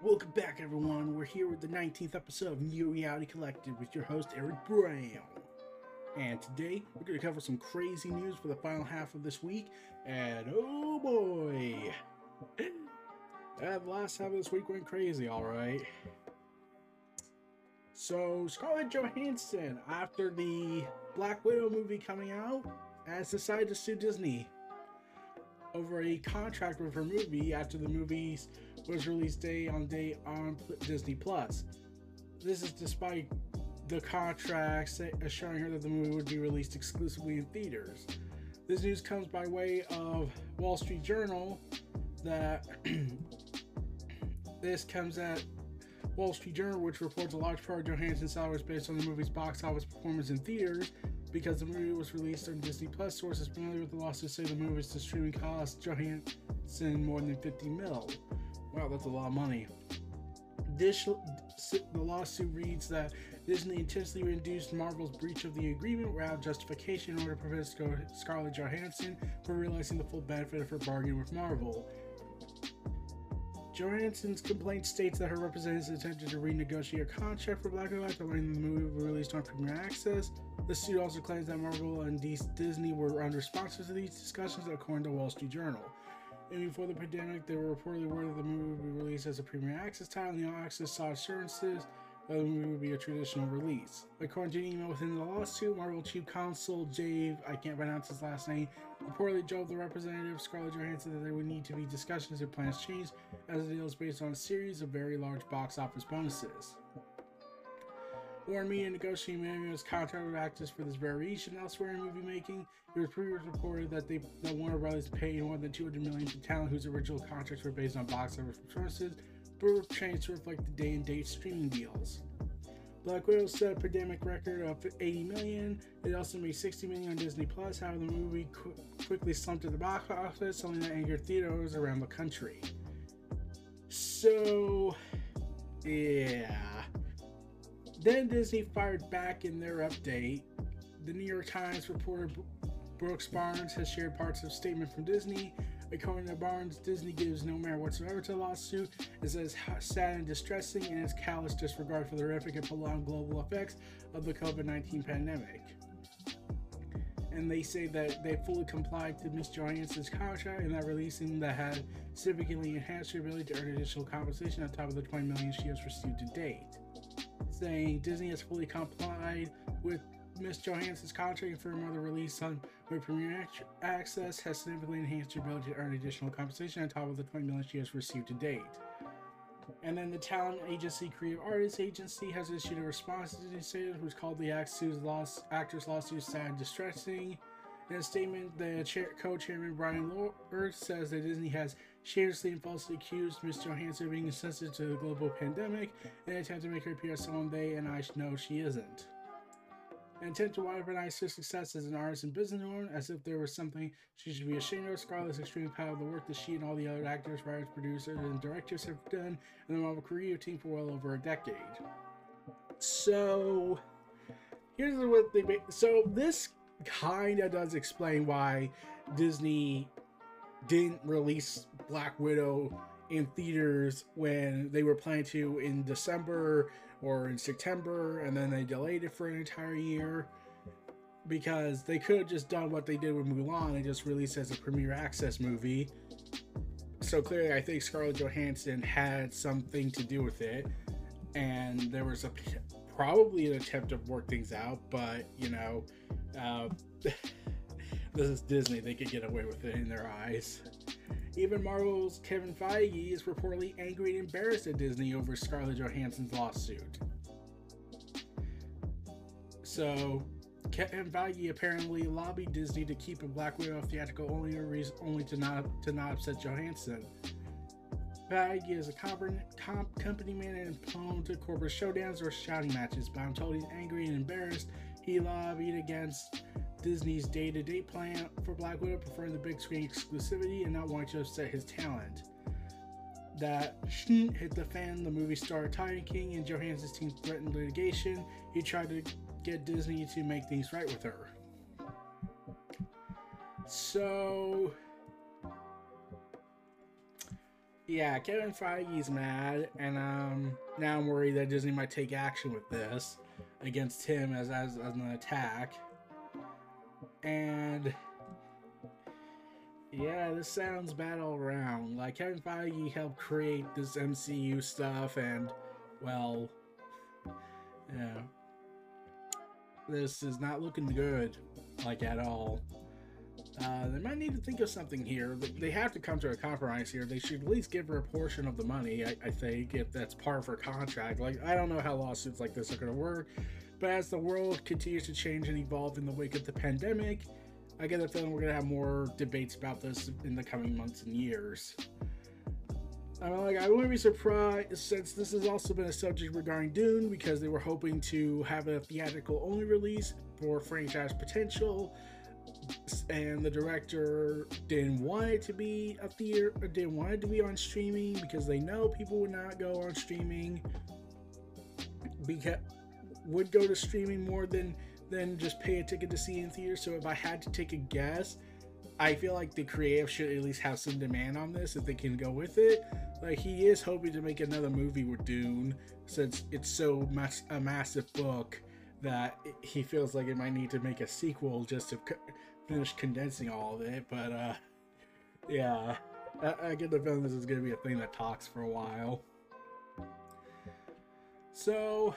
Welcome back, everyone. We're here with the 19th episode of Neo Reality Collective with your host, Eric Brown. And today, we're going to cover some crazy news for the final half of this week. And oh boy, that last half of this week went crazy, alright. So, Scarlett Johansson, after the Black Widow movie coming out, has decided to sue Disney over a contract with her movie after the movie's was released day on day on Disney Plus. This is despite the contract assuring her that the movie would be released exclusively in theaters. This news comes by way of Wall Street Journal that this comes at Wall Street Journal, which reports a large part of Johansson's salary is based on the movie's box office performance in theaters because the movie was released on Disney Plus. Sources familiar with the lawsuit say the movie's to streaming cost Johansson more than 50 mil. Wow, that's a lot of money. This, the lawsuit reads that Disney intentionally reduced Marvel's breach of the agreement without justification in order to prevent Scarlett Johansson from realizing the full benefit of her bargain with Marvel. Johansson's complaint states that her representatives attempted to renegotiate a contract for Black Widow after learning the movie released on Premier Access. The suit also claims that Marvel and Disney were under sponsors to these discussions, according to Wall Street Journal. And before the pandemic, they were reportedly aware that the movie would be released as a Premier Access title, and the Access saw assurances that the movie would be a traditional release. According to an email within the lawsuit, Marvel chief counsel Jave, I can't pronounce his last name, reportedly drove the representative Scarlett Johansson that there would need to be discussions if plans changed, as the deal is based on a series of very large box office bonuses. Warner Media negotiating Manuel's contract with actors for this variation elsewhere in movie making. It was previously reported that they that Warner Brothers paid more than 200 million to talent whose original contracts were based on box office performances, but were changed to reflect the day-and-date streaming deals. Black Widow set a pandemic record of 80 million. It also made 60 million on Disney Plus. However, the movie qu- quickly slumped at the box office, something that angered theaters around the country. So, yeah. Then Disney fired back in their update. The New York Times reporter Brooks Barnes has shared parts of a statement from Disney. According to Barnes, Disney gives no merit whatsoever to the lawsuit. It says sad and distressing and its callous disregard for the horrific and prolonged global effects of the COVID 19 pandemic. And they say that they fully complied to Ms. Johansson's contract and that releasing that had significantly enhanced her ability to earn additional compensation on top of the 20 million she has received to date. Saying Disney has fully complied with Miss Johansson's contract and for another release on with Premier Access has significantly enhanced her ability to earn additional compensation on top of the 20 million she has received to date. And then the talent agency Creative Artists Agency has issued a response to statement, which called the actor's, loss, actor's lawsuit sad and distressing. In a statement, the chair, co-chairman Brian Lord says that Disney has shamelessly and falsely accused Ms. Johansson of being insensitive to the global pandemic in an attempt to make her appear as someone they and I know she isn't and attempt to weaponize her success as an artist and businesswoman as if there was something she should be ashamed of. Scarlett's extreme power of the work that she and all the other actors, writers, producers, and directors have done in the Marvel creative team for well over a decade. So, here's what they. So, this kind of does explain why Disney didn't release Black Widow in theaters when they were planning to in December or in September, and then they delayed it for an entire year because they could have just done what they did with Mulan and just released as a premiere access movie. So clearly, I think Scarlett Johansson had something to do with it, and there was a probably an attempt to work things out, but you know, uh, this is Disney; they could get away with it in their eyes. Even Marvel's Kevin Feige is reportedly angry and embarrassed at Disney over Scarlett Johansson's lawsuit. So, Kevin Feige apparently lobbied Disney to keep a Black Widow theatrical only reason, only to not to not upset Johansson. Feige is a comp, comp company man and prone to corporate showdowns or shouting matches, but I'm told he's angry and embarrassed. He lobbied against Disney's day-to-day plan for Black Widow, preferring the big screen exclusivity and not wanting to upset his talent. That hit the fan. The movie star Tiger King and Johansson's team threatened litigation. He tried to get Disney to make things right with her. So, yeah, Kevin Feige's mad, and um, now I'm worried that Disney might take action with this against him as, as, as an attack. And yeah, this sounds bad all around. Like Kevin Feige helped create this MCU stuff, and well, yeah, this is not looking good, like at all. Uh, they might need to think of something here. They have to come to a compromise here. They should at least give her a portion of the money, I, I think, if that's part of her contract. Like, I don't know how lawsuits like this are going to work, but as the world continues to change and evolve in the wake of the pandemic, I get the feeling we're going to have more debates about this in the coming months and years. I mean, like, I wouldn't be surprised since this has also been a subject regarding Dune because they were hoping to have a theatrical only release for franchise potential, and the director didn't want it to be a theater, didn't want it to be on streaming because they know people would not go on streaming because would go to streaming more than than just pay a ticket to see in theater. So if I had to take a guess, I feel like the creative should at least have some demand on this if they can go with it. Like he is hoping to make another movie with Dune since it's so much a massive book that he feels like it might need to make a sequel just to finish condensing all of it. But uh, yeah, I, I get the feeling this is going to be a thing that talks for a while. So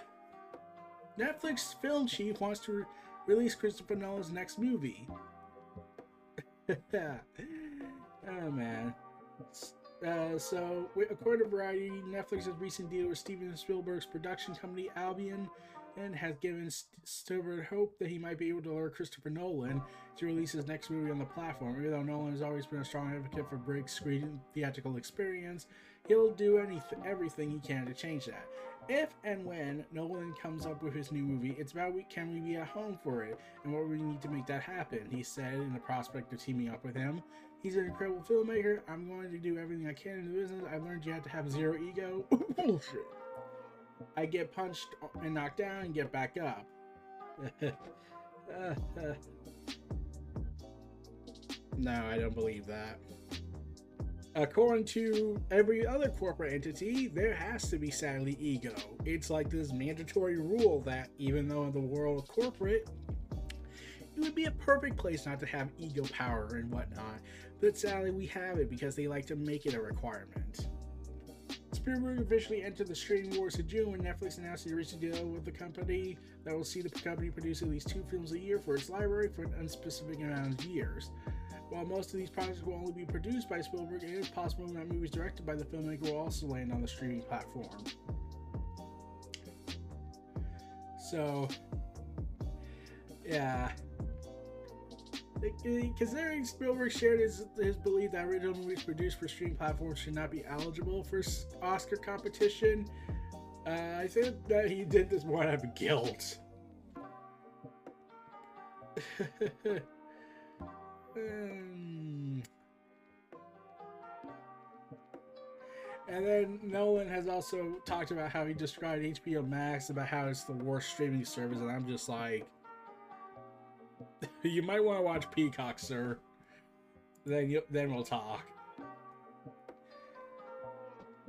Netflix film chief wants to re- release Christopher Nolan's next movie. oh man. Uh, so, according to Variety, Netflix's recent deal with Steven Spielberg's production company Amblin and has given Spielberg hope that he might be able to lure Christopher Nolan to release his next movie on the platform. Even though Nolan has always been a strong advocate for big screen theatrical experience, he'll do anything, everything he can to change that. If and when Nolan comes up with his new movie, it's about we can we be at home for it and what we need to make that happen. He said in the prospect of teaming up with him. He's an incredible filmmaker. I'm going to do everything I can in the business. I've learned you have to have zero ego. Bullshit. I get punched and knocked down and get back up. no, I don't believe that. According to every other corporate entity, there has to be sadly ego. It's like this mandatory rule that even though in the world of corporate, it would be a perfect place not to have ego power and whatnot. But sadly, we have it because they like to make it a requirement. Spielberg officially entered the streaming wars in June when Netflix announced a recent deal with the company that will see the company produce at least two films a year for its library for an unspecific amount of years. While most of these projects will only be produced by Spielberg, it is possible that movies directed by the filmmaker will also land on the streaming platform. So, yeah. Considering Spielberg shared his, his belief that original movies produced for streaming platforms should not be eligible for Oscar competition, uh, I think that he did this more out of guilt. Um, and then Nolan has also talked about how he described HBO Max about how it's the worst streaming service, and I'm just like, you might want to watch Peacock, sir. Then you, then we'll talk.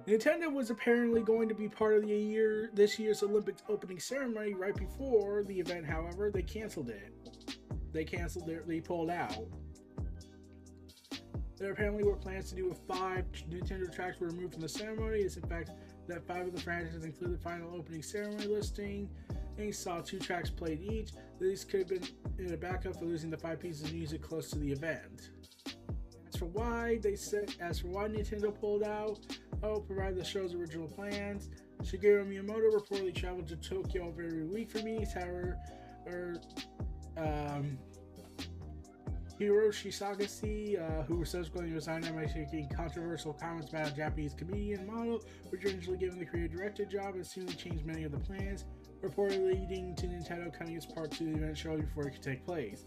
Nintendo was apparently going to be part of the year this year's Olympics opening ceremony right before the event, however, they canceled it. They canceled it, they pulled out. There apparently were plans to do with five Nintendo tracks were removed from the ceremony. It's in fact that five of the franchises include the final opening ceremony listing. And saw two tracks played each. These could have been in a backup for losing the five pieces of music close to the event. As for why they said, as for why Nintendo pulled out, oh, provide the show's original plans. Shigeru Miyamoto reportedly traveled to Tokyo every week for meetings. However, or, um, Hiroshi Sasaki, uh, who subsequently resigned after making controversial comments about a Japanese comedian model, was eventually given the creative director job and soon changed many of the plans, reportedly leading to Nintendo cutting its part to the event show before it could take place.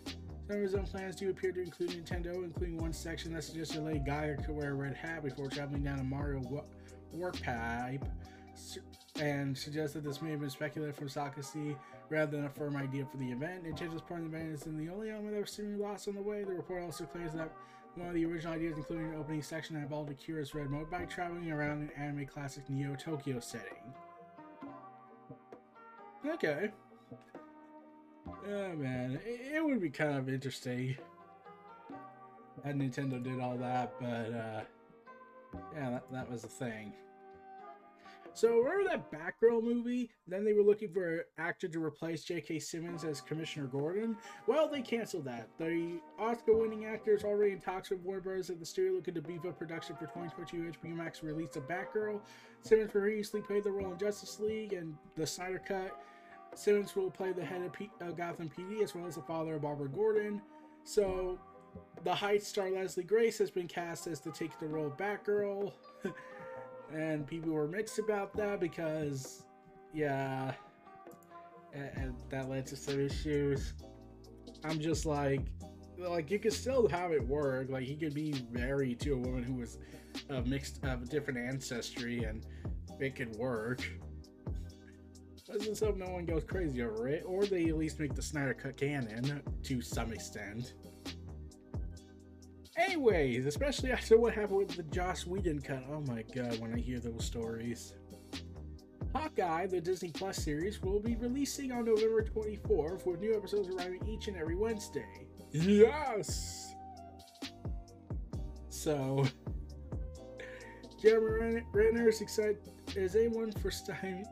Some of his own plans do appear to include Nintendo, including one section that suggested Lady Gaga could wear a red hat before traveling down a Mario warp pipe, and suggests that this may have been speculated from Sasaki rather than a firm idea for the event. Nintendo's part of the event isn't the only element that was seemingly lost on the way. The report also claims that one of the original ideas, including an opening section that involved Akira's red motorbike traveling around an anime classic Neo Tokyo setting. Okay. Oh man, it, would be kind of interesting had Nintendo did all that, but uh, yeah, that, that was the thing. So remember that Batgirl movie? Then they were looking for an actor to replace J.K. Simmons as Commissioner Gordon. Well, they canceled that. The Oscar-winning actor is already in talks with Warner Bros. at the studio looking to beef up production for 2022 HBO Max release of Batgirl. Simmons previously played the role in Justice League and the Snyder Cut. Simmons will play the head of P- uh, Gotham PD as well as the father of Barbara Gordon. So, the Heights star Leslie Grace has been cast as to take the role of Batgirl. and people were mixed about that because, yeah, and, that led to some issues. I'm just like, like you could still have it work. Like he could be married to a woman who was of mixed of a different ancestry, and it could work. Let's hope no one goes crazy over it, or they at least make the Snyder Cut canon to some extent. Anyways, especially after what happened with the Joss Whedon cut. Oh my god, when I hear those stories. Hawkeye, the Disney Plus series, will be releasing on November 24th, with new episodes arriving each and every Wednesday. Yes! So, Jeremy Renner is excited as anyone for time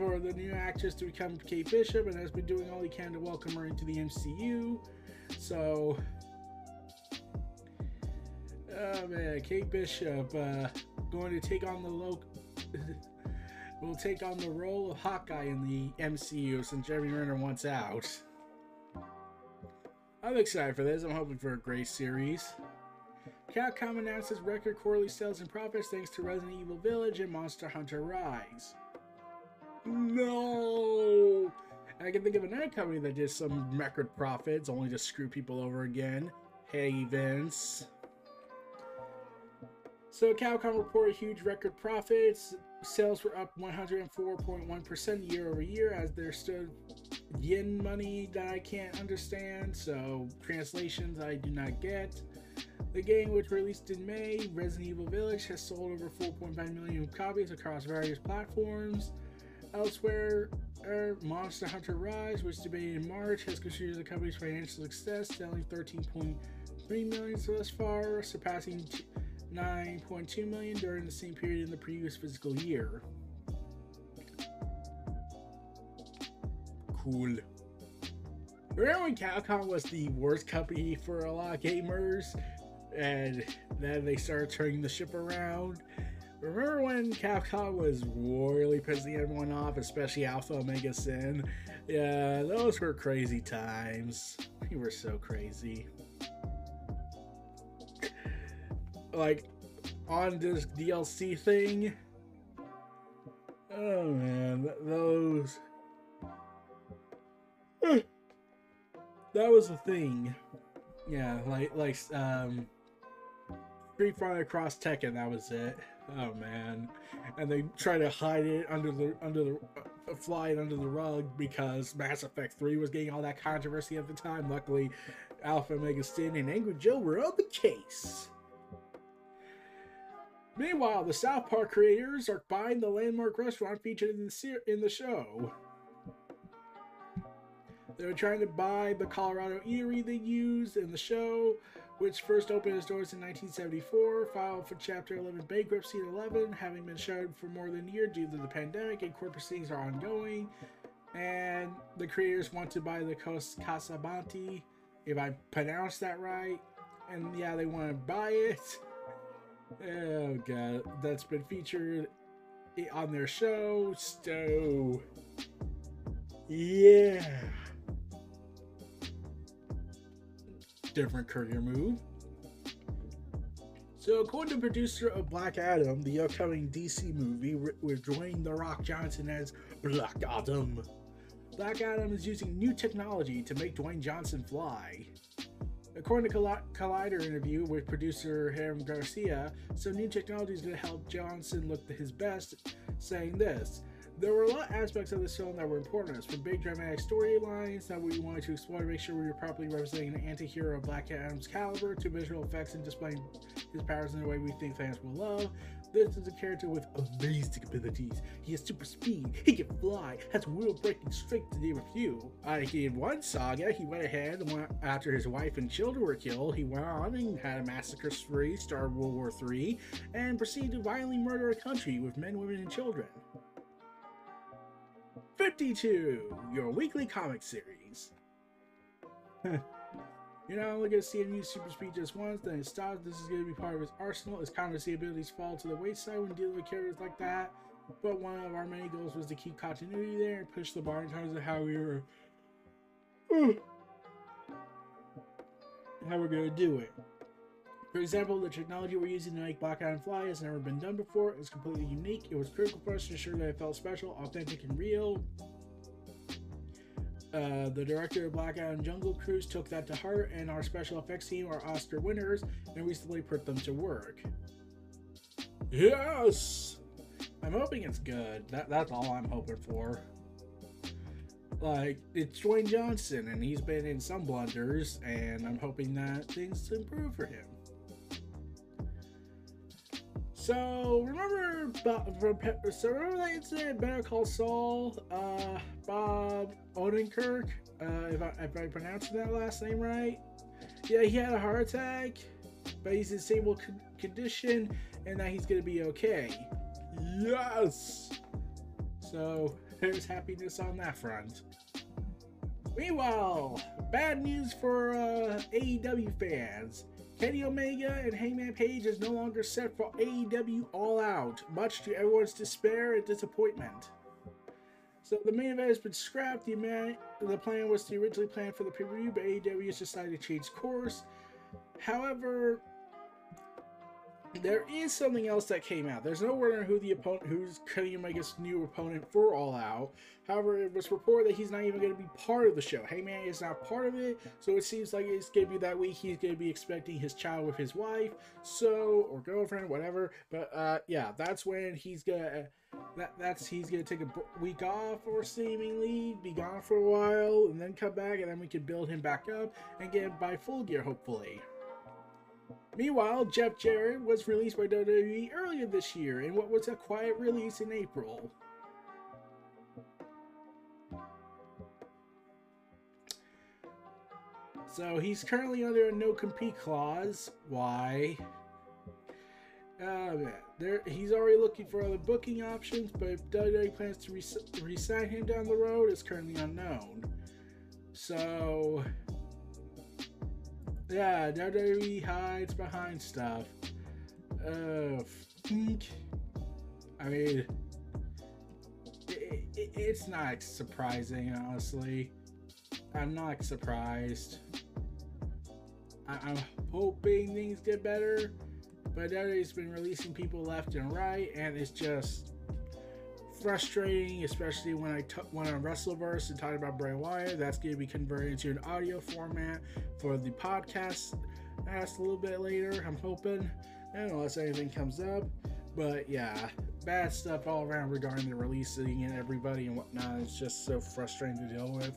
for the new actress to become Kate Bishop and has been doing all he can to welcome her into the MCU. So, oh man, Kate Bishop uh, going to take on the local. will take on the role of Hawkeye in the MCU since Jeremy Renner wants out. I'm excited for this. I'm hoping for a great series. Capcom announces record quarterly sales and profits thanks to Resident Evil Village and Monster Hunter Rise. No! I can think of another company that did some record profits only to screw people over again. Hey, Vince. So Capcom reported huge record profits. Sales were up 104.1% year over year as there stood yen money that I can't understand, so translations I do not get. The game, which released in May, Resident Evil Village, has sold over 4.5 million copies across various platforms. Elsewhere, er, Monster Hunter Rise, which debuted in March, has contributed to the company's financial success, selling 13.3 million thus far, surpassing 9.2 million during the same period in the previous fiscal year. Cool. Remember when Capcom was the worst company for a lot of gamers, and then they started turning the ship around? Remember when Capcom was royally pissing everyone off, especially Alpha Omega Sin? Yeah, those were crazy times. We were so crazy. Like, on this DLC thing. Oh man, those. that was the thing. Yeah, like like um Street Fighter Cross Tekken, that was it. Oh man, and they try to hide it under the under the uh, fly it under the rug because Mass Effect Three was getting all that controversy at the time. Luckily, Alpha Omega Sin and Angry Joe were on the case. Meanwhile, the South Park creators are buying the landmark restaurant featured in the in the show. They're trying to buy the Colorado Eatery they used in the show, which first opened its doors in 1974, filed for Chapter 11 bankruptcy in 11, having been shuttered for more than a year due to the pandemic, and court proceedings are ongoing. And the creators want to buy the Casa Monte, if I pronounced that right. And yeah, they want to buy it. Oh god, that's been featured on their show. So, yeah. Different career move. So, according to producer of Black Adam, the upcoming DC movie with Dwayne The Rock Johnson as Black Adam, Black Adam is using new technology to make Dwayne Johnson fly. According to Collider interview with producer Hiram Garcia, some new technology is going to help Johnson look his best, saying this. There were a lot of aspects of this film that were important to us, from big dramatic storylines that we wanted to explore to make sure we were properly representing an anti-hero of Black Adam's caliber, to visual effects and displaying his powers in a way we think fans will love. This is a character with amazing abilities. He has super speed, he can fly, has world-breaking strength to name a few. Uh, in one saga, he went ahead and went after his wife and children were killed. He went on and had a massacre spree, started World War III, and proceeded to violently murder a country with men, women, and children. 52, your weekly comic series. You're not only going to see him use super speed just once, then it stops. This is going to be part of his arsenal. His counter-see abilities fall to the wayside when dealing with characters like that. But one of our many goals was to keep continuity there and push the bar in terms of how we were... how we're going to do it. For example, the technology we're using to make Black Adam fly has never been done before. It's completely unique. It was critical for us to ensure that it felt special, authentic, and real. Uh, the director of Black Adam Jungle Cruise took that to heart, and our special effects team are Oscar winners and recently put them to work. Yes! I'm hoping it's good. That, that's all I'm hoping for. Like, it's Dwayne Johnson, and he's been in some blunders, and I'm hoping that things improve for him. So remember, so remember that incident Better Call Saul, uh, Bob Odenkirk, uh, if I if I pronounced that last name right. Yeah, he had a heart attack, but he's in stable con- condition, and that he's gonna be okay. Yes. So there's happiness on that front. Meanwhile, bad news for uh, AEW fans. Kenny Omega and Hangman Page is no longer set for AEW All Out, much to everyone's despair and disappointment. So the main event has been scrapped. The, man, the plan was to originally plan for the pay-per-view, but AEW has decided to change course. However, there is something else that came out. There's no word on who the opponent, who's Kenny Omega's new opponent for All Out. However, it was reported that he's not even going to be part of the show. Hangman is not part of it, so it seems like it's going to be that week. He's going to be expecting his child with his wife, so or girlfriend, whatever. But uh, yeah, that's when he's gonna. That, that's he's gonna take a week off or seemingly be gone for a while and then come back and then we can build him back up and get him by full gear hopefully. Meanwhile, Jeff Jarrett was released by WWE earlier this year in what was a quiet release in April. So he's currently under a no compete clause. Why? Uh, there, he's already looking for other booking options, but if WWE plans to re- sign him down the road, is currently unknown. So yeah, WWE hides behind stuff. Uh, I mean, it, it, it's not surprising, honestly. I'm not surprised. I, I'm hoping things get better, but WWE's been releasing people left and right, and it's just frustrating, especially when I t- went on Wrestleverse and talked about Bray Wyatt. That's going to be converted into an audio format for the podcast. That's a little bit later. I'm hoping, and unless anything comes up. But yeah, bad stuff all around regarding the releasing and everybody and whatnot. It's just so frustrating to deal with.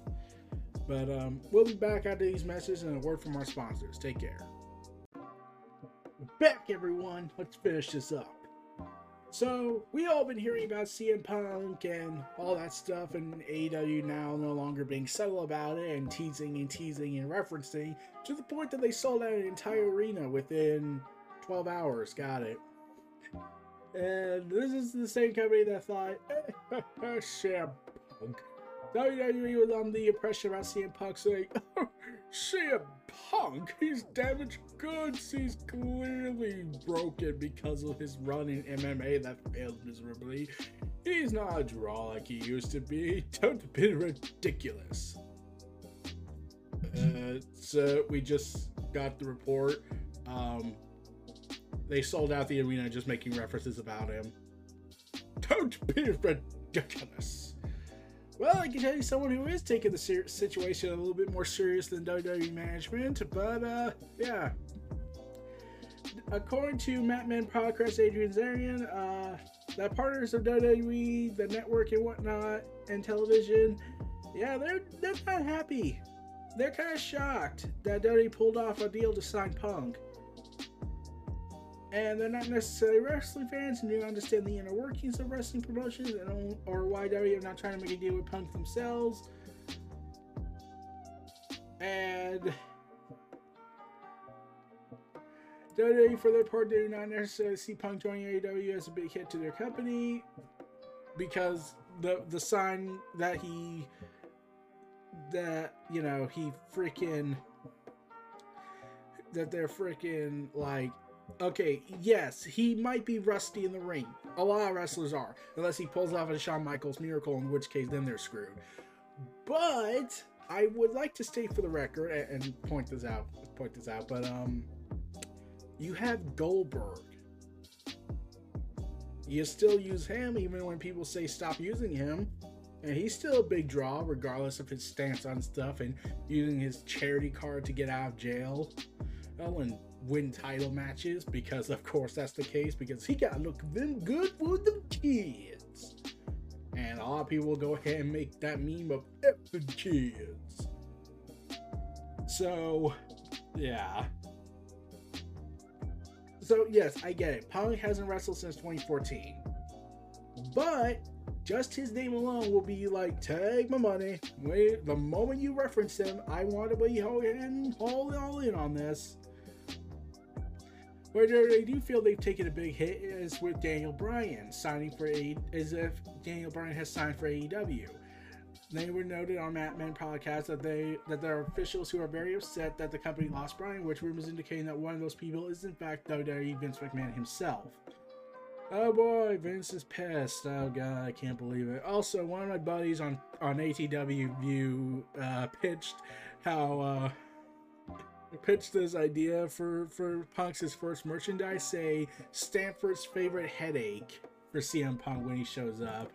But um, we'll be back after these messages and a word from our sponsors. Take care. Back, everyone. Let's finish this up. So we all been hearing about CM Punk and all that stuff, and AEW now no longer being subtle about it and teasing and teasing and referencing to the point that they sold out an entire arena within 12 hours. Got it. And this is the same company that thought, CM Punk. WWE was on the impression about CM Punk saying, CM Punk, he's damaged goods. He's clearly broken because of his run in MMA that failed miserably. He's not a draw like he used to be. Don't be ridiculous. Uh, so we just got the report. Um, they sold out the arena just making references about him. Don't be ridiculous. Well, I can tell you someone who is taking the ser- situation a little bit more serious than WWE management, but uh, yeah. According to Mat Men Podcast Adrian Zarian, uh, that partners of WWE, the network and whatnot, and television, yeah, they're they're not happy. They're kind of shocked that WWE pulled off a deal to sign Punk and they're not necessarily wrestling fans and do not understand the inner workings of wrestling promotions and or why WWE are not trying to make a deal with Punk themselves. And WWE, for their part, do not necessarily see Punk joining AEW as a big hit to their company because the the sign that he that you know he freaking that they're freaking like Okay, yes, he might be rusty in the ring. A lot of wrestlers are, unless he pulls off a Shawn Michaels miracle, in which case then they're screwed. But I would like to state for the record and point this out, point this out. But um, you have Goldberg. You still use him even when people say stop using him, and he's still a big draw regardless of his stance on stuff and using his charity card to get out of jail. Oh, and win title matches because, of course, that's the case because he got look them good for the kids. And a lot of people will go ahead and make that meme of the kids. So, yeah. So, yes, I get it. Punk hasn't wrestled since 2014. But just his name alone will be like, take my money. Wait, the moment you reference him, I want to be holding all in on this. Where they do feel they've taken a big hit is with Daniel Bryan signing for A, as if Daniel Bryan has signed for AEW. They were noted on Mat Men podcast that they that there are officials who are very upset that the company lost Bryan, which rumors indicating that one of those people is in fact WWE Vince McMahon himself. Oh boy, Vince is pissed. Oh god, I can't believe it. Also, one of my buddies on on ATW View uh, pitched how uh, pitched this idea for for Punk's first merchandise. Say Stanford's favorite headache for CM Punk when he shows up.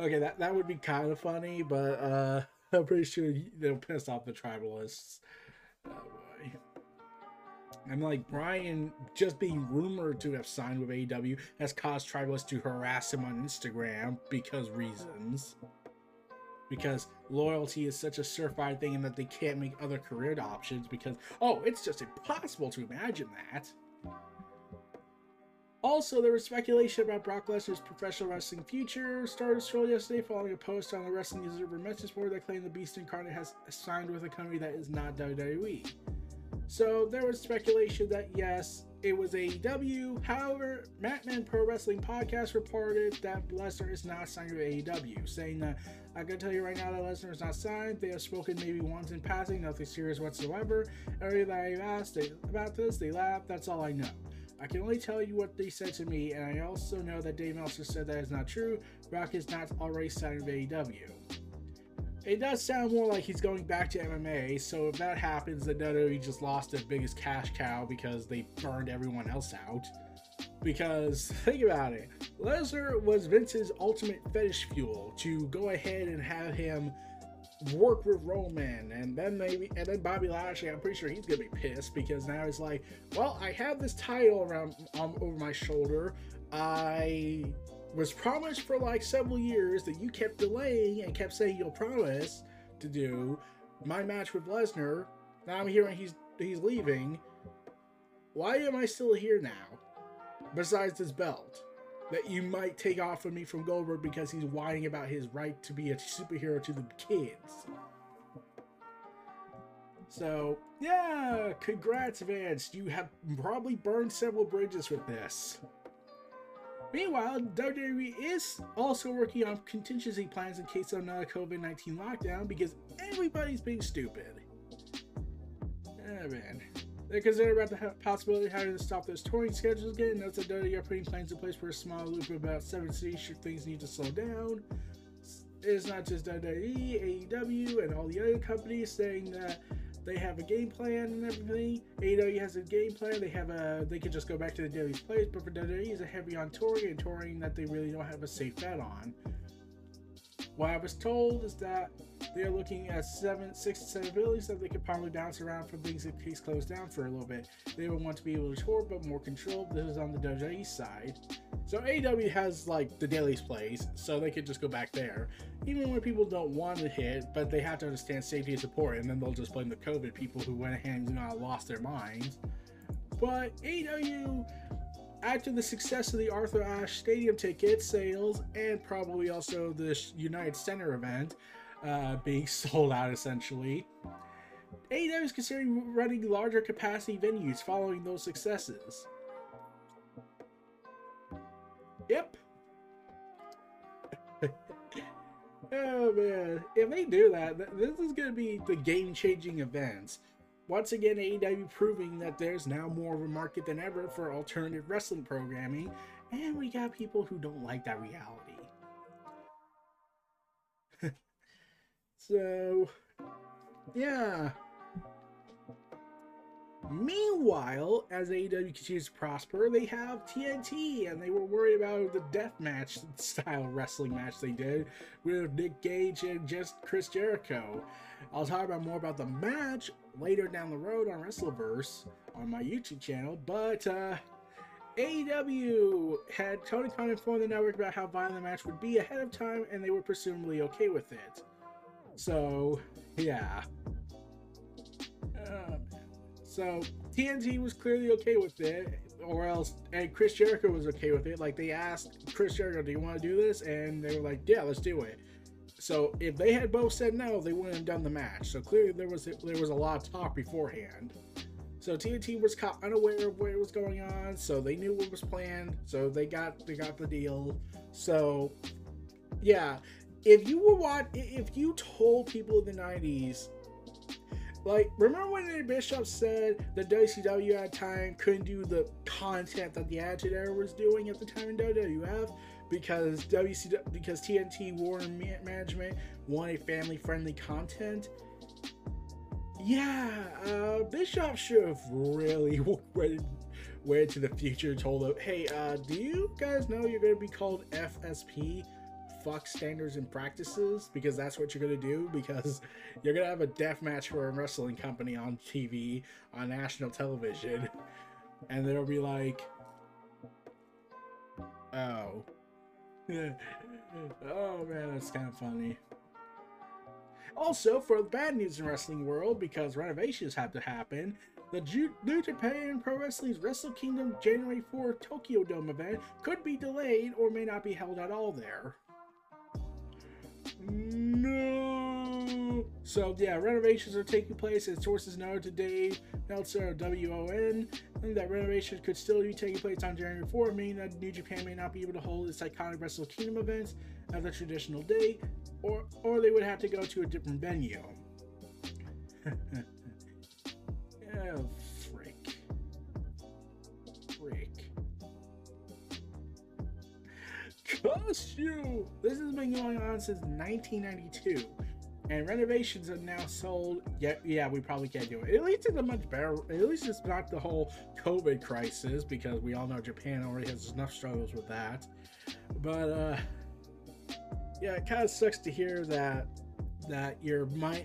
Okay, that that would be kind of funny, but uh, I'm pretty sure they'll piss off the tribalists. Oh boy. I'm like Brian just being rumored to have signed with AEW has caused tribalists to harass him on Instagram because reasons because loyalty is such a surefire thing and that they can't make other career options because oh it's just impossible to imagine that also, there was speculation about Brock Lesnar's professional wrestling future. Started scroll yesterday following a post on the Wrestling Observer message board that claimed the Beast Incarnate has signed with a company that is not WWE. So there was speculation that yes, it was AEW. However, Mat Men Pro Wrestling Podcast reported that Lesnar is not signed with AEW, saying that I can tell you right now that Lesnar is not signed. They have spoken maybe once in passing, nothing serious whatsoever. Every that I've asked they, about this, they laugh. That's all I know. I can only tell you what they said to me, and I also know that Dave Meltzer said that is not true. Brock is not already signed with AEW. It does sound more like he's going back to MMA, so if that happens, then WWE just lost their biggest cash cow because they burned everyone else out. Because think about it, Lesnar was Vince's ultimate fetish fuel to go ahead and have him work with Roman, and then maybe, and then Bobby Lashley. I'm pretty sure he's gonna be pissed because now he's like, well, I have this title around um, over my shoulder. I was promised for like several years that you kept delaying and kept saying you'll promise to do my match with Lesnar. Now I'm hearing he's he's leaving. Why am I still here now? Besides this belt. that you might take off of me from Goldberg because he's whining about his right to be a superhero to the kids. So, yeah, congrats, Vance. You have probably burned several bridges with this. Meanwhile, WWE is also working on contingency plans in case of another COVID 19 lockdown because everybody's being stupid. Oh man. They're concerned about the possibility of having to stop those touring schedules again. Notes that WWE are putting plans in place for a small loop of about seven cities should things need to slow down. It's not just WWE, AEW, and all the other companies saying that they have a game plan and everything. AEW has a game plan. They have a they can just go back to the daily plays, but for WWE is a heavy on touring and touring that they really don't have a safe bet on. What I was told is that they're looking at seven, six to seven abilities that they could probably bounce around for things if case closed down for a little bit. They would want to be able to tour, but more controlled. This is on the WWE side. So AEW has like the daily plays, so they could just go back there. Even when people don't want to hit, but they have to understand safety and support, and then they'll just blame the COVID people who went ahead and lost their minds. But AEW after the success of the Arthur Ashe Stadium ticket sales and probably also the United Center event uh, being sold out essentially, AEW is considering running larger capacity venues following those successes. Yep. oh man, if they do that, this is going to be the game-changing events. Once again, AEW proving that there's now more of a market than ever for alternative wrestling programming, and we got people who don't like that reality. so, yeah. Meanwhile, as AEW continues to prosper, they have TNT, and they were worried about the death match style wrestling match they did with Nick Gage and just Chris Jericho. I'll talk about more about the match later down the road on Wrestleverse on my YouTube channel, but uh, AEW had Tony Khan inform the network about how violent the match would be ahead of time, and they were presumably okay with it. So, yeah. Um, so TNT was clearly okay with it, or else, and Chris Jericho was okay with it. Like they asked Chris Jericho, "Do you want to do this?" And they were like, "Yeah, let's do it." So if they had both said no, they wouldn't have done the match. So clearly there was there was a lot of talk beforehand. So TNT was caught unaware of what was going on, so they knew what was planned. So they got they got the deal. So yeah, if you were what if you told people in the '90s, like remember when Bischoff said the WCW at the time couldn't do the content that the Attitude Era was doing at the time in WWF? Because WCW because TNT Warner Management wanted family-friendly content. Yeah, uh, Bischoff should have really went, went to the future told them, "Hey, uh, do you guys know you're going to be called FSP?" Fuck standards and practices because that's what you're gonna do because you're gonna have a death match for a wrestling company on TV on national television, and they'll be like, "Oh, oh man, that's kind of funny. Also, for the bad news in wrestling world, because renovations have to happen, the New Japan Pro Wrestling's Wrestle Kingdom January 4 Tokyo Dome event could be delayed or may not be held at all there. No. So yeah, renovations are taking place, as sources know today, Meltzer of WON, that renovations could still be taking place on January 4, meaning that New Japan may not be able to hold its iconic Wrestle Kingdom events at the traditional date, or or they would have to go to a different venue. oh, freak. Freak. Costume! This has been going on since 1992 and renovations are now sold. Yeah, yeah, we probably can't do it. At least it's a much better. At least it's not the whole COVID crisis because we all know Japan already has enough struggles with that. But uh, yeah, it kind of sucks to hear that that your my,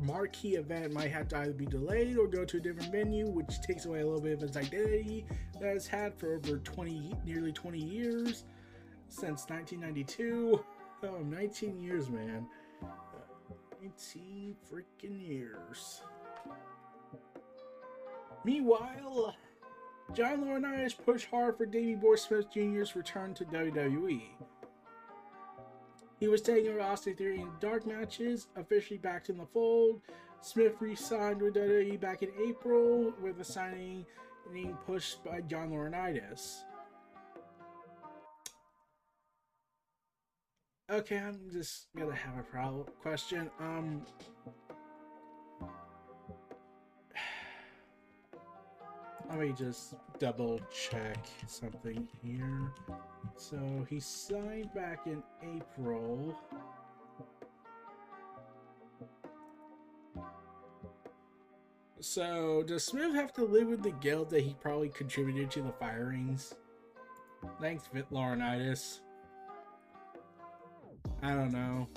marquee event might have to either be delayed or go to a different venue, which takes away a little bit of its identity that it's had for over 20, nearly 20 years since 1992. Oh, 19 years, man. 19 freaking years. Meanwhile, John Laurinaitis pushed hard for Davey Boy Smith Jr.'s return to WWE. He was taking over Austin Theory in dark matches, officially back in the fold. Smith re-signed with WWE back in April with a signing being pushed by John Laurinaitis. Okay, I'm just gonna have a problem question. Um let me just double check something here. So he signed back in April. So does Smith have to live with the guilt that he probably contributed to the firings? Thanks, Vit Laurinaitis. I don't know.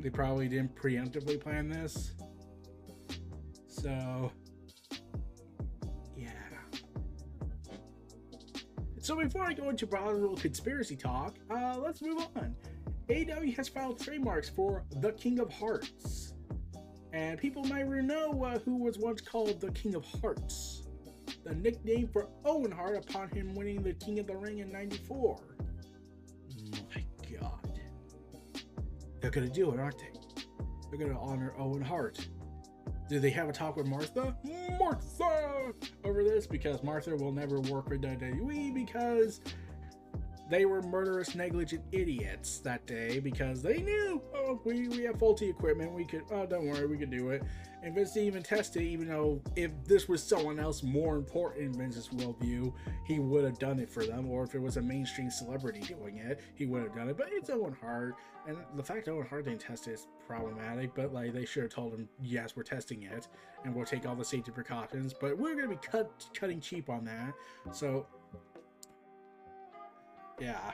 They probably didn't preemptively plan this. So yeah. So before I go into broader conspiracy talk, uh, let's move on. AEW has filed trademarks for the King of Hearts. And people might know uh, who was once called the King of Hearts. The nickname for Owen Hart upon him winning the King of the Ring in 94. They're gonna do it, aren't they? They're gonna honor Owen Hart do they have a talk with Martha? Martha! Over this because Martha will never work for WWE because they were murderous, negligent idiots that day because they knew, oh, we, we have faulty equipment. We could, oh, don't worry, we could do it. And Vince didn't even test it, even though if this was someone else more important in Vince's worldview, he would have done it for them. Or if it was a mainstream celebrity doing it, he would have done it. But it's Owen Hart. And the fact Owen Hart didn't test it is problematic. But like they should have told him, yes, we're testing it and we'll take all the safety precautions. But we're going to be cut, cutting cheap on that. So, yeah.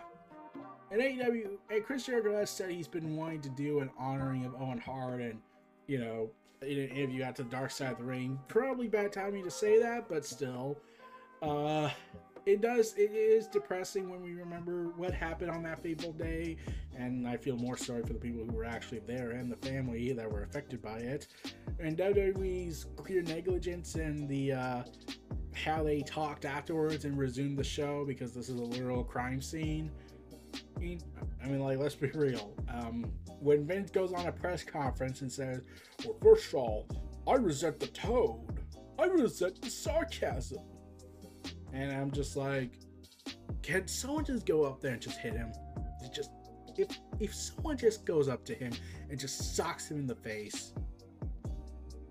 And AEW, and Chris Jericho has said he's been wanting to do an honoring of Owen Hart and, you know, in an interview to the dark side of the ring. Probably bad timing to say that, but still. Uh, it does, it is depressing when we remember what happened on that fateful day, and I feel more sorry for the people who were actually there and the family that were affected by it. And WWE's clear negligence and the, uh, how they talked afterwards and resumed the show because this is a literal crime scene. I mean, like, let's be real. Um, when Vince goes on a press conference and says, Well, first of all, I resent the toad. I resent the sarcasm. And I'm just like, can someone just go up there and just hit him? Just if if someone just goes up to him and just socks him in the face,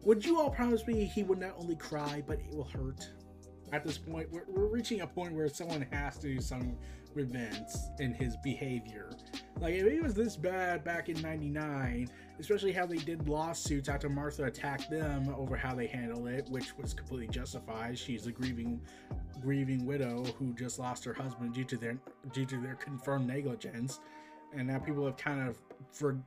would you all promise me he would not only cry but it will hurt? At this point, we're, we're reaching a point where someone has to do some revenge in his behavior. Like if he was this bad back in '99, especially how they did lawsuits after Martha attacked them over how they handled it, which was completely justified. She's a grieving, grieving widow who just lost her husband due to their due to their confirmed negligence, and now people have kind of for,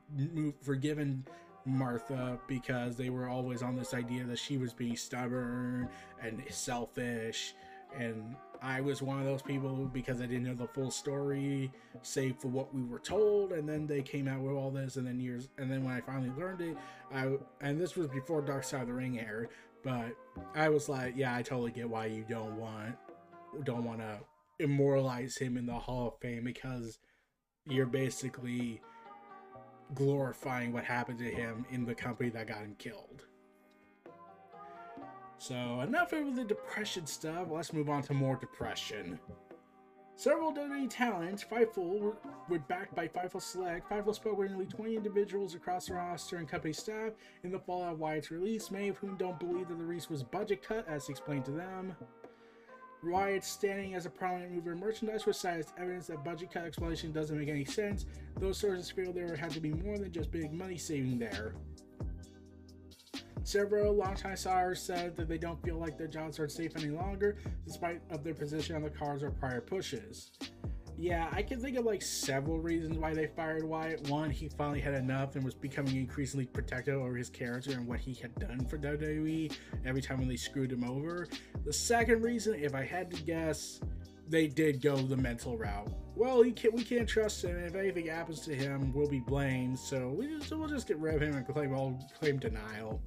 forgiven Martha because they were always on this idea that she was being stubborn and selfish and I was one of those people because I didn't know the full story, save for what we were told, and then they came out with all this, and then years, and then when I finally learned it, I and this was before Dark Side of the Ring aired, but I was like, yeah, I totally get why you don't want, don't want to immortalize him in the Hall of Fame because you're basically glorifying what happened to him in the company that got him killed. So enough of the depression stuff. Let's move on to more depression. Several WWE talents, Fightful, were, were backed by Fightful Select. Fightful spoke with nearly 20 individuals across the roster and company staff in the fallout of Wyatt's release, many of whom don't believe that the release was budget cut, as explained to them. Wyatt's standing as a prominent mover in merchandise was cited as evidence that budget cut explanation doesn't make any sense. Those sources feel there had to be more than just big money saving there. Several longtime stars said that they don't feel like their jobs are safe any longer, despite of their position on the cards or prior pushes. Yeah, I can think of like several reasons why they fired Wyatt. One, he finally had enough and was becoming increasingly protective over his character and what he had done for WWE every time when they screwed him over. The second reason, if I had to guess, they did go the mental route. Well, can't, we can't trust him. If anything happens to him, we'll be blamed. So we just, we'll just get rid of him and claim all claim denial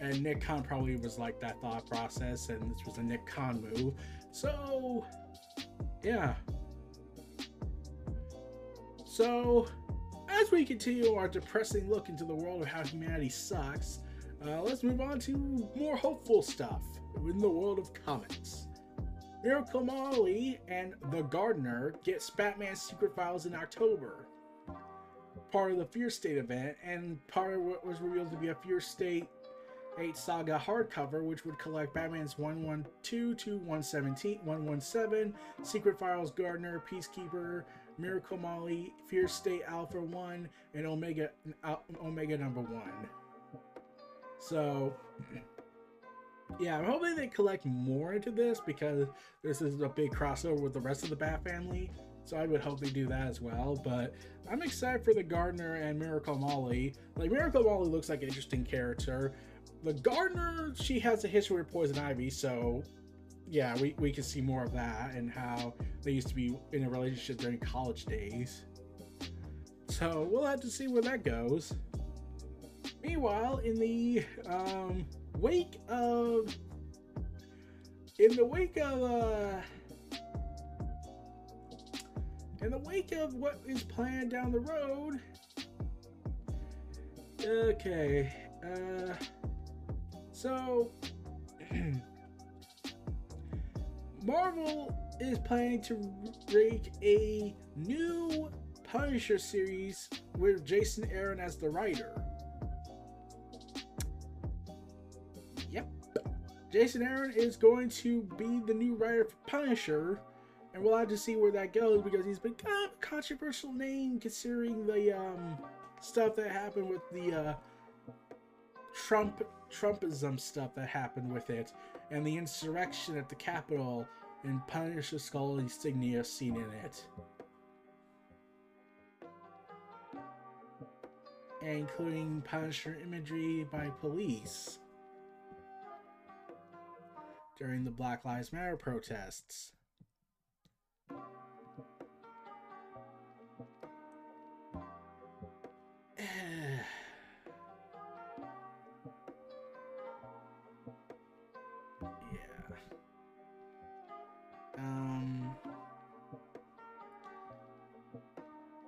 and Nick Khan probably was like that thought process, and this was a Nick Khan move. So, yeah. So, as we continue our depressing look into the world of how humanity sucks, uh, let's move on to more hopeful stuff in the world of comics. Miracle Molly and The Gardener gets Batman's Secret Files in October. Part of the Fear State event, and part of what was revealed to be a Fear State 8 Saga hardcover, which would collect Batman's 112 to 117, 117, Secret Files Gardener, Peacekeeper, Miracle Molly, Fear State Alpha 1, and Omega, uh, Omega number 1. So, yeah, I'm hoping they collect more into this because this is a big crossover with the rest of the Bat family. So I would hope they do that as well. But I'm excited for the Gardener and Miracle Molly. Like Miracle Molly looks like an interesting character. The Gardener, she has a history with Poison Ivy, so yeah, we, we can see more of that and how they used to be in a relationship during college days. So we'll have to see where that goes. Meanwhile, in the um, wake of in the wake of uh, in the wake of what is planned down the road. Okay, uh, so Marvel is planning to make a new Punisher series with Jason Aaron as the writer. Yep. Jason Aaron is going to be the new writer for Punisher, and we'll have to see where that goes because he's been kind of a controversial name considering the um, stuff that happened with the uh, Trump Trumpism stuff that happened with it, and the insurrection at the Capitol and Punisher skull insignia seen in it. Including Punisher imagery by police during the Black Lives Matter protests.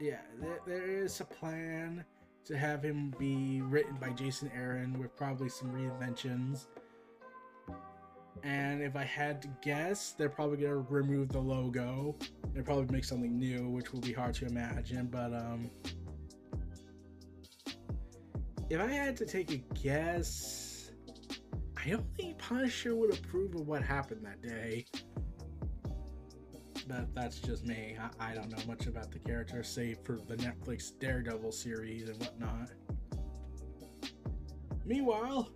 Yeah, there, there is a plan to have him be written by Jason Aaron with probably some reinventions. And if I had to guess, they're probably gonna remove the logo. They'll probably make something new, which will be hard to imagine. But um, if I had to take a guess, I don't think Punisher would approve of what happened that day that that's just me. I, I don't know much about the character, save for the Netflix Daredevil series and whatnot. Meanwhile,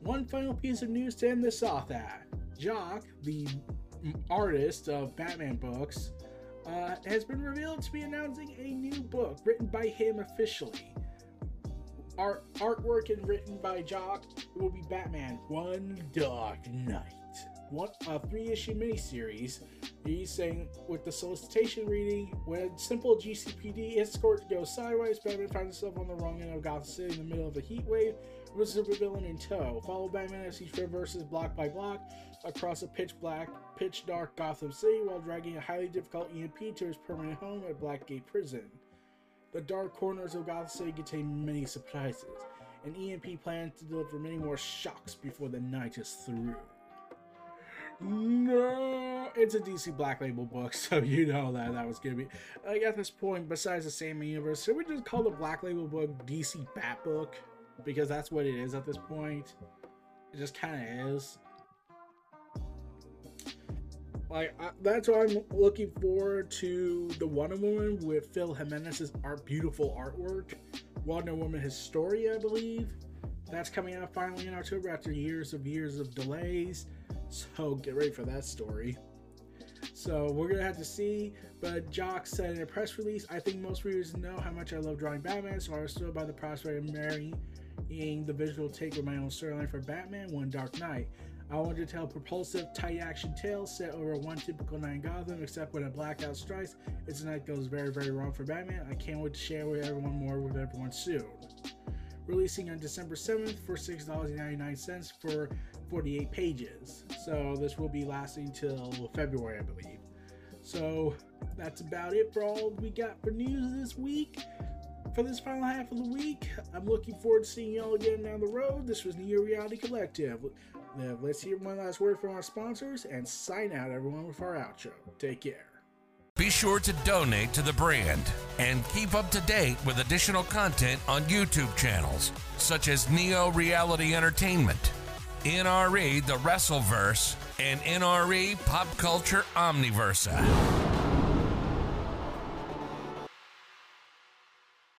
one final piece of news to end this off at. Jock, the artist of Batman books, uh, has been revealed to be announcing a new book written by him officially. Art artwork and written by Jock will be Batman One Dark Night one a three issue miniseries. Saying with the solicitation reading, when simple GCPD escort goes sideways, Batman finds himself on the wrong end of Gotham City in the middle of a heat wave with a villain in tow. Follow Batman as he traverses block by block across a pitch black, pitch dark Gotham City while dragging a highly difficult EMP to his permanent home at Blackgate Prison. The dark corners of Gotham City contain many surprises, and EMP plans to deliver many more shocks before the night is through. No, it's a DC Black Label book, so you know that that was gonna be. Like at this point, besides the same universe, should we just call the Black Label book DC Bat Book? Because that's what it is at this point. It just kind of is. Like I, that's why I'm looking forward to the Wonder Woman with Phil Jimenez's art, beautiful artwork. Wonder Woman Historia, I believe. That's coming out finally in October after years of years of delays. So get ready for that story. So we're gonna have to see. But Jock said in a press release, I think most readers know how much I love drawing Batman, so I was thrilled by the prospect of marrying the visual take with my own storyline for Batman One Dark Night. I wanted to tell a propulsive, tight action tale set over one typical night in Gotham, except when a blackout strikes, it's a night goes very, very wrong for Batman. I can't wait to share with everyone more with everyone soon. Releasing on December 7th for $6.99 for 48 pages. So this will be lasting till February, I believe. So that's about it for all we got for news this week. For this final half of the week, I'm looking forward to seeing y'all again down the road. This was Neo Reality Collective. Let's hear one last word from our sponsors and sign out everyone with our outro. Take care. Be sure to donate to the brand and keep up to date with additional content on YouTube channels such as Neo Reality Entertainment, NRE The Wrestleverse, and NRE Pop Culture Omniversa.